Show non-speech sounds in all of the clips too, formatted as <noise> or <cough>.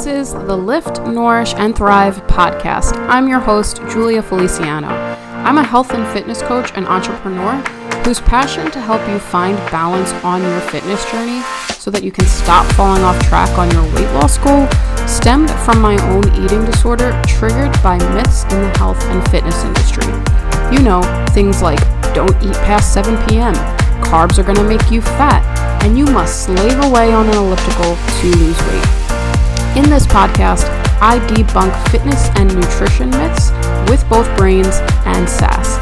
This is the Lift, Nourish, and Thrive podcast. I'm your host, Julia Feliciano. I'm a health and fitness coach and entrepreneur whose passion to help you find balance on your fitness journey so that you can stop falling off track on your weight loss goal stemmed from my own eating disorder triggered by myths in the health and fitness industry. You know, things like don't eat past 7 p.m., carbs are going to make you fat, and you must slave away on an elliptical to lose weight. In this podcast, I debunk fitness and nutrition myths with both brains and sass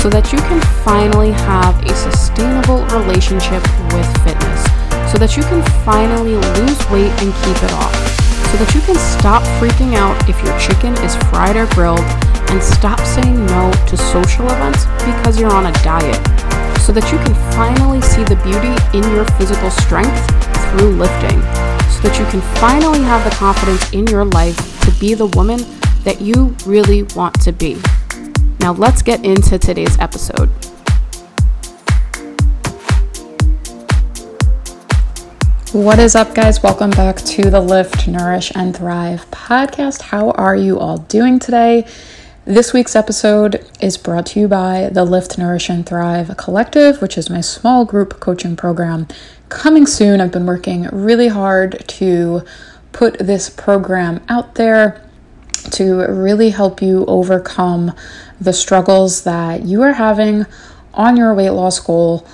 so that you can finally have a sustainable relationship with fitness, so that you can finally lose weight and keep it off, so that you can stop freaking out if your chicken is fried or grilled and stop saying no to social events because you're on a diet so that you can finally see the beauty in your physical strength through lifting, so that you can finally have the confidence in your life to be the woman that you really want to be. Now, let's get into today's episode. What is up, guys? Welcome back to the Lift, Nourish, and Thrive podcast. How are you all doing today? This week's episode is brought to you by the Lift, Nourish, and Thrive Collective, which is my small group coaching program. Coming soon, I've been working really hard to put this program out there to really help you overcome the struggles that you are having on your weight loss goal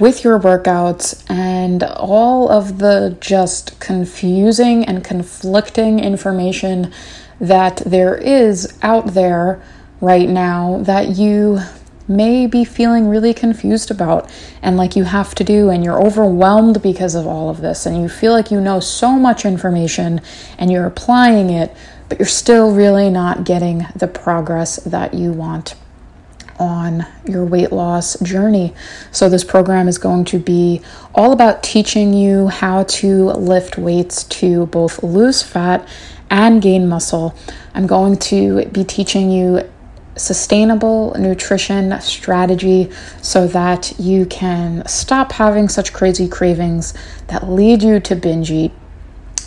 with your workouts and all of the just confusing and conflicting information that there is out there right now that you may be feeling really confused about and like you have to do, and you're overwhelmed because of all of this, and you feel like you know so much information and you're applying it, but you're still really not getting the progress that you want on your weight loss journey. So, this program is going to be all about teaching you how to lift weights to both lose fat and gain muscle. I'm going to be teaching you sustainable nutrition strategy so that you can stop having such crazy cravings that lead you to binge eat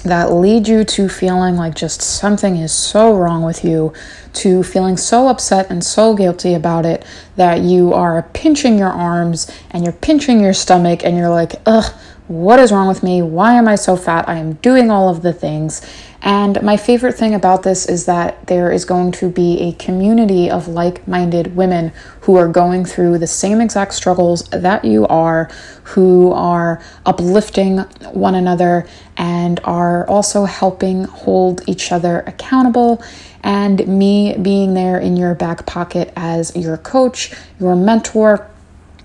that lead you to feeling like just something is so wrong with you, to feeling so upset and so guilty about it that you are pinching your arms and you're pinching your stomach and you're like, ugh, what is wrong with me? Why am I so fat? I am doing all of the things. And my favorite thing about this is that there is going to be a community of like minded women who are going through the same exact struggles that you are, who are uplifting one another and are also helping hold each other accountable. And me being there in your back pocket as your coach, your mentor,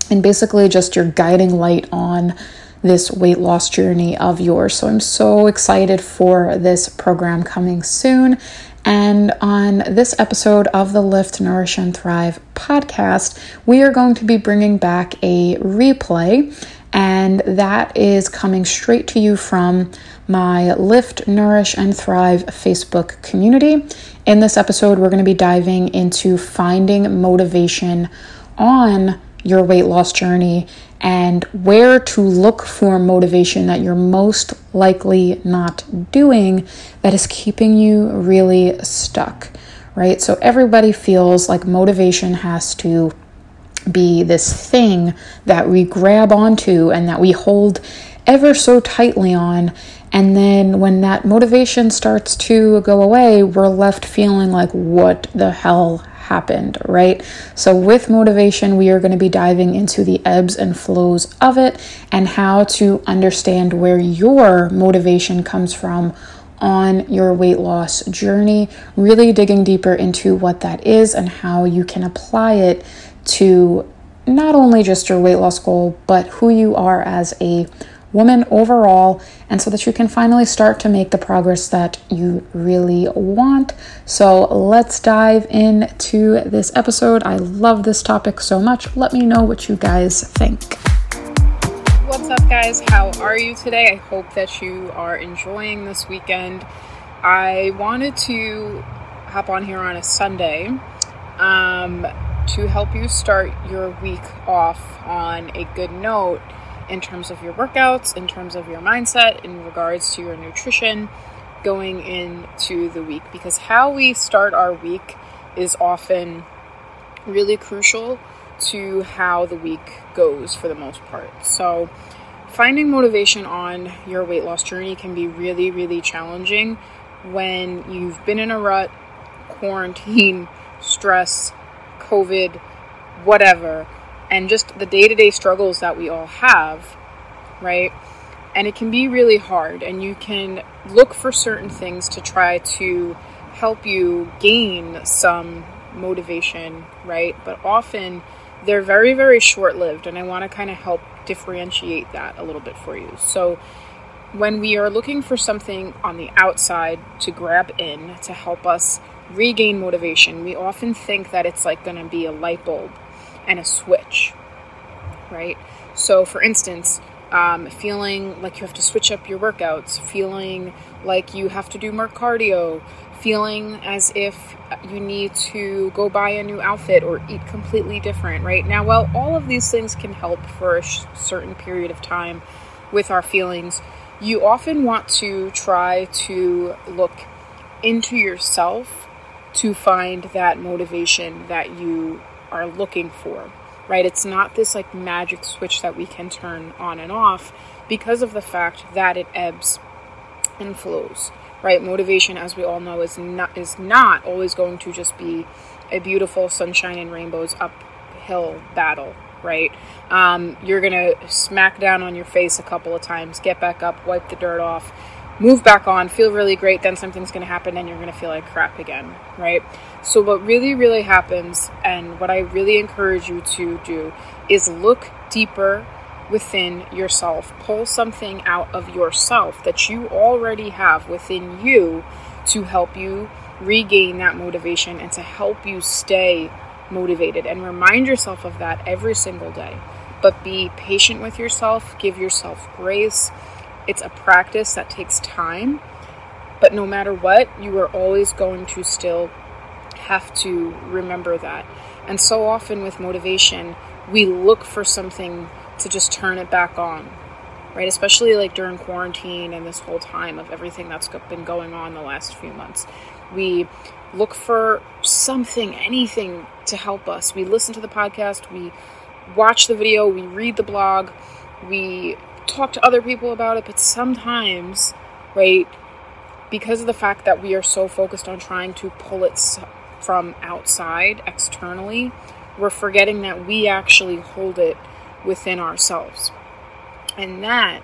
and basically just your guiding light on this weight loss journey of yours. So I'm so excited for this program coming soon. And on this episode of the Lift, Nourish, and Thrive podcast, we are going to be bringing back a replay, and that is coming straight to you from my Lift, Nourish, and Thrive Facebook community. In this episode, we're going to be diving into finding motivation on your weight loss journey and where to look for motivation that you're most likely not doing that is keeping you really stuck, right? So everybody feels like motivation has to be this thing that we grab onto and that we hold ever so tightly on. And then when that motivation starts to go away, we're left feeling like, what the hell happened, right? So, with motivation, we are going to be diving into the ebbs and flows of it and how to understand where your motivation comes from on your weight loss journey, really digging deeper into what that is and how you can apply it to not only just your weight loss goal, but who you are as a woman overall, and so that you can finally start to make the progress that you really want. So, let's dive into this episode. I love this topic so much. Let me know what you guys think. What's up, guys? How are you today? I hope that you are enjoying this weekend. I wanted to hop on here on a Sunday um, to help you start your week off on a good note in terms of your workouts, in terms of your mindset, in regards to your nutrition, going into the week because how we start our week is often really crucial to how the week goes for the most part. So, finding motivation on your weight loss journey can be really, really challenging when you've been in a rut, quarantine, <laughs> stress, COVID, whatever, and just the day to day struggles that we all have, right? And it can be really hard, and you can look for certain things to try to help you gain some motivation, right? But often they're very, very short lived, and I want to kind of help differentiate that a little bit for you. So, when we are looking for something on the outside to grab in to help us regain motivation, we often think that it's like going to be a light bulb and a switch, right? So, for instance, um, feeling like you have to switch up your workouts, feeling like you have to do more cardio, feeling as if you need to go buy a new outfit or eat completely different, right? Now, while all of these things can help for a sh- certain period of time with our feelings, you often want to try to look into yourself to find that motivation that you are looking for, right? It's not this like magic switch that we can turn on and off because of the fact that it ebbs and flows right? Motivation, as we all know, is not is not always going to just be a beautiful sunshine and rainbows uphill battle, right? Um, you're gonna smack down on your face a couple of times, get back up, wipe the dirt off, move back on, feel really great. Then something's gonna happen, and you're gonna feel like crap again, right? So what really, really happens, and what I really encourage you to do, is look deeper within yourself. Pull something out of yourself that you already have within you to help you regain that motivation and to help you stay motivated. And remind yourself of that every single day. But be patient with yourself, give yourself grace. It's a practice that takes time. But no matter what, you are always going to still have to remember that. And so often with motivation, we look for something to just turn it back on, right? Especially like during quarantine and this whole time of everything that's been going on the last few months. We look for something, anything to help us. We listen to the podcast, we watch the video, we read the blog, we talk to other people about it, but sometimes, right, because of the fact that we are so focused on trying to pull it from outside externally, we're forgetting that we actually hold it within ourselves. And that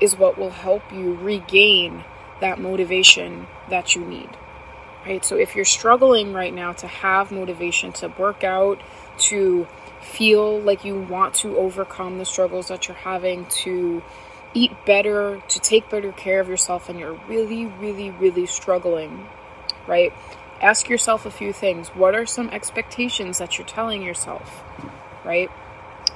is what will help you regain that motivation that you need. Right? So if you're struggling right now to have motivation to work out, to feel like you want to overcome the struggles that you're having, to eat better, to take better care of yourself, and you're really, really, really struggling, right? Ask yourself a few things. What are some expectations that you're telling yourself, right?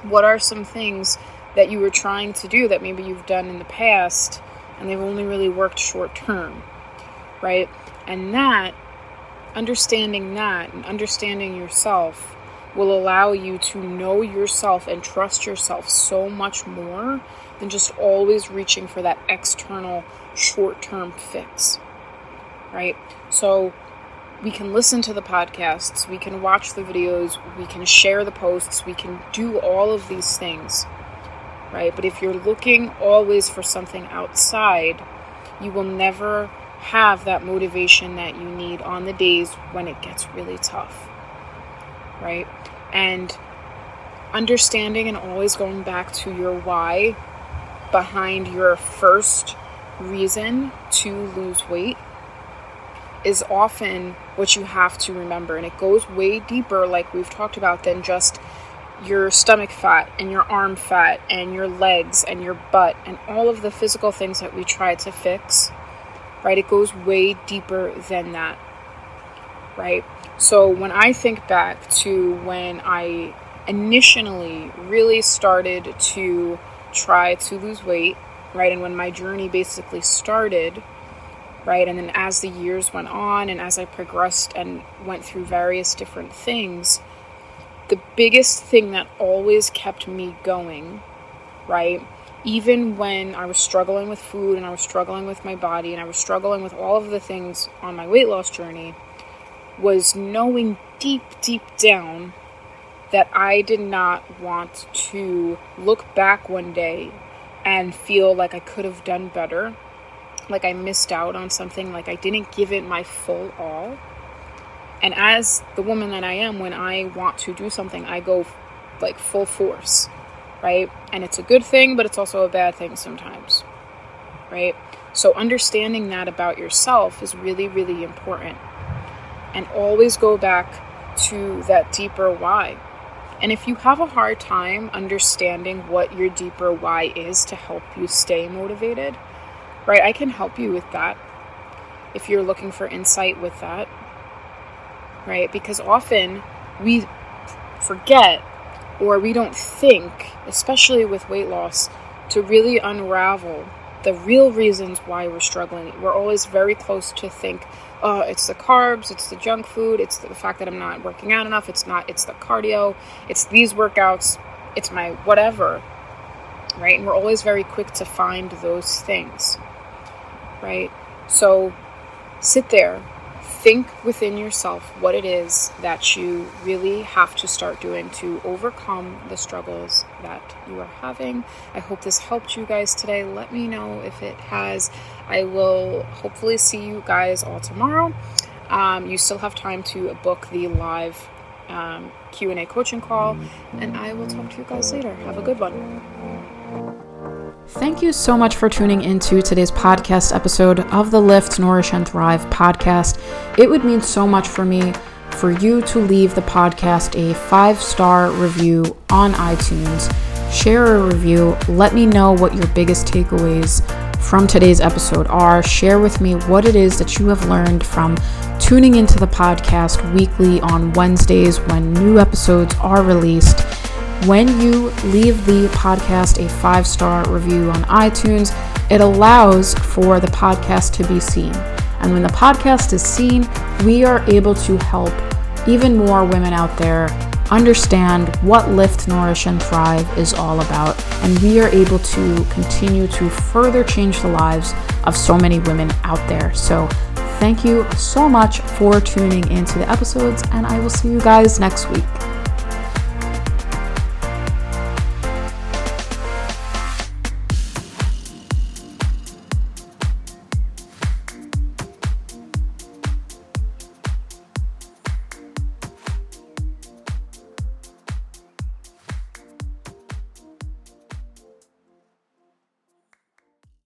what are some things that you were trying to do that maybe you've done in the past and they've only really worked short term, right? And that, understanding that and understanding yourself will allow you to know yourself and trust yourself so much more than just always reaching for that external short term fix, right? So, we can listen to the podcasts, we can watch the videos, we can share the posts, we can do all of these things, right? But if you're looking always for something outside, you will never have that motivation that you need on the days when it gets really tough, right? And understanding and always going back to your why behind your first reason to lose weight is often what you have to remember. And it goes way deeper, like we've talked about, than just your stomach fat and your arm fat and your legs and your butt and all of the physical things that we try to fix, right? It goes way deeper than that, right? So when I think back to when I initially really started to try to lose weight, right? And when my journey basically started, right? And then as the years went on and as I progressed and went through various different things, the biggest thing that always kept me going, right, even when I was struggling with food and I was struggling with my body and I was struggling with all of the things on my weight loss journey, was knowing deep, deep down that I did not want to look back one day and feel like I could have done better, like I missed out on something, like I didn't give it my full all. And as the woman that I am, when I want to do something, I go like full force, right? And it's a good thing, but it's also a bad thing sometimes, right? So understanding that about yourself is really, really important. And always go back to that deeper why. And if you have a hard time understanding what your deeper why is to help you stay motivated, right, I can help you with that. If you're looking for insight with that, right? Because often we forget or we don't think, especially with weight loss, to really unravel the real reasons why we're struggling. We're always very close to think, oh, it's the carbs, it's the junk food, it's the fact that I'm not working out enough, it's not, it's the cardio, it's these workouts, it's my whatever, right? And we're always very quick to find those things, right? So sit there, think within yourself what it is that you really have to start doing to overcome the struggles that you are having. I hope this helped you guys today. Let me know if it has. I will hopefully see you guys all tomorrow. Um, you still have time to book the live um, Q&A coaching call and I will talk to you guys later. Have a good one. Thank you so much for tuning into today's podcast episode of the Lift, Nourish, and Thrive podcast. It would mean so much for me for you to leave the podcast a five star review on iTunes. Share a review. Let me know what your biggest takeaways from today's episode are. Share with me what it is that you have learned from tuning into the podcast weekly on Wednesdays when new episodes are released when you leave the podcast a five star review on iTunes, it allows for the podcast to be seen. And when the podcast is seen, we are able to help even more women out there understand what Lift, Nourish, and Thrive is all about. And we are able to continue to further change the lives of so many women out there. So, thank you so much for tuning into the episodes, and I will see you guys next week.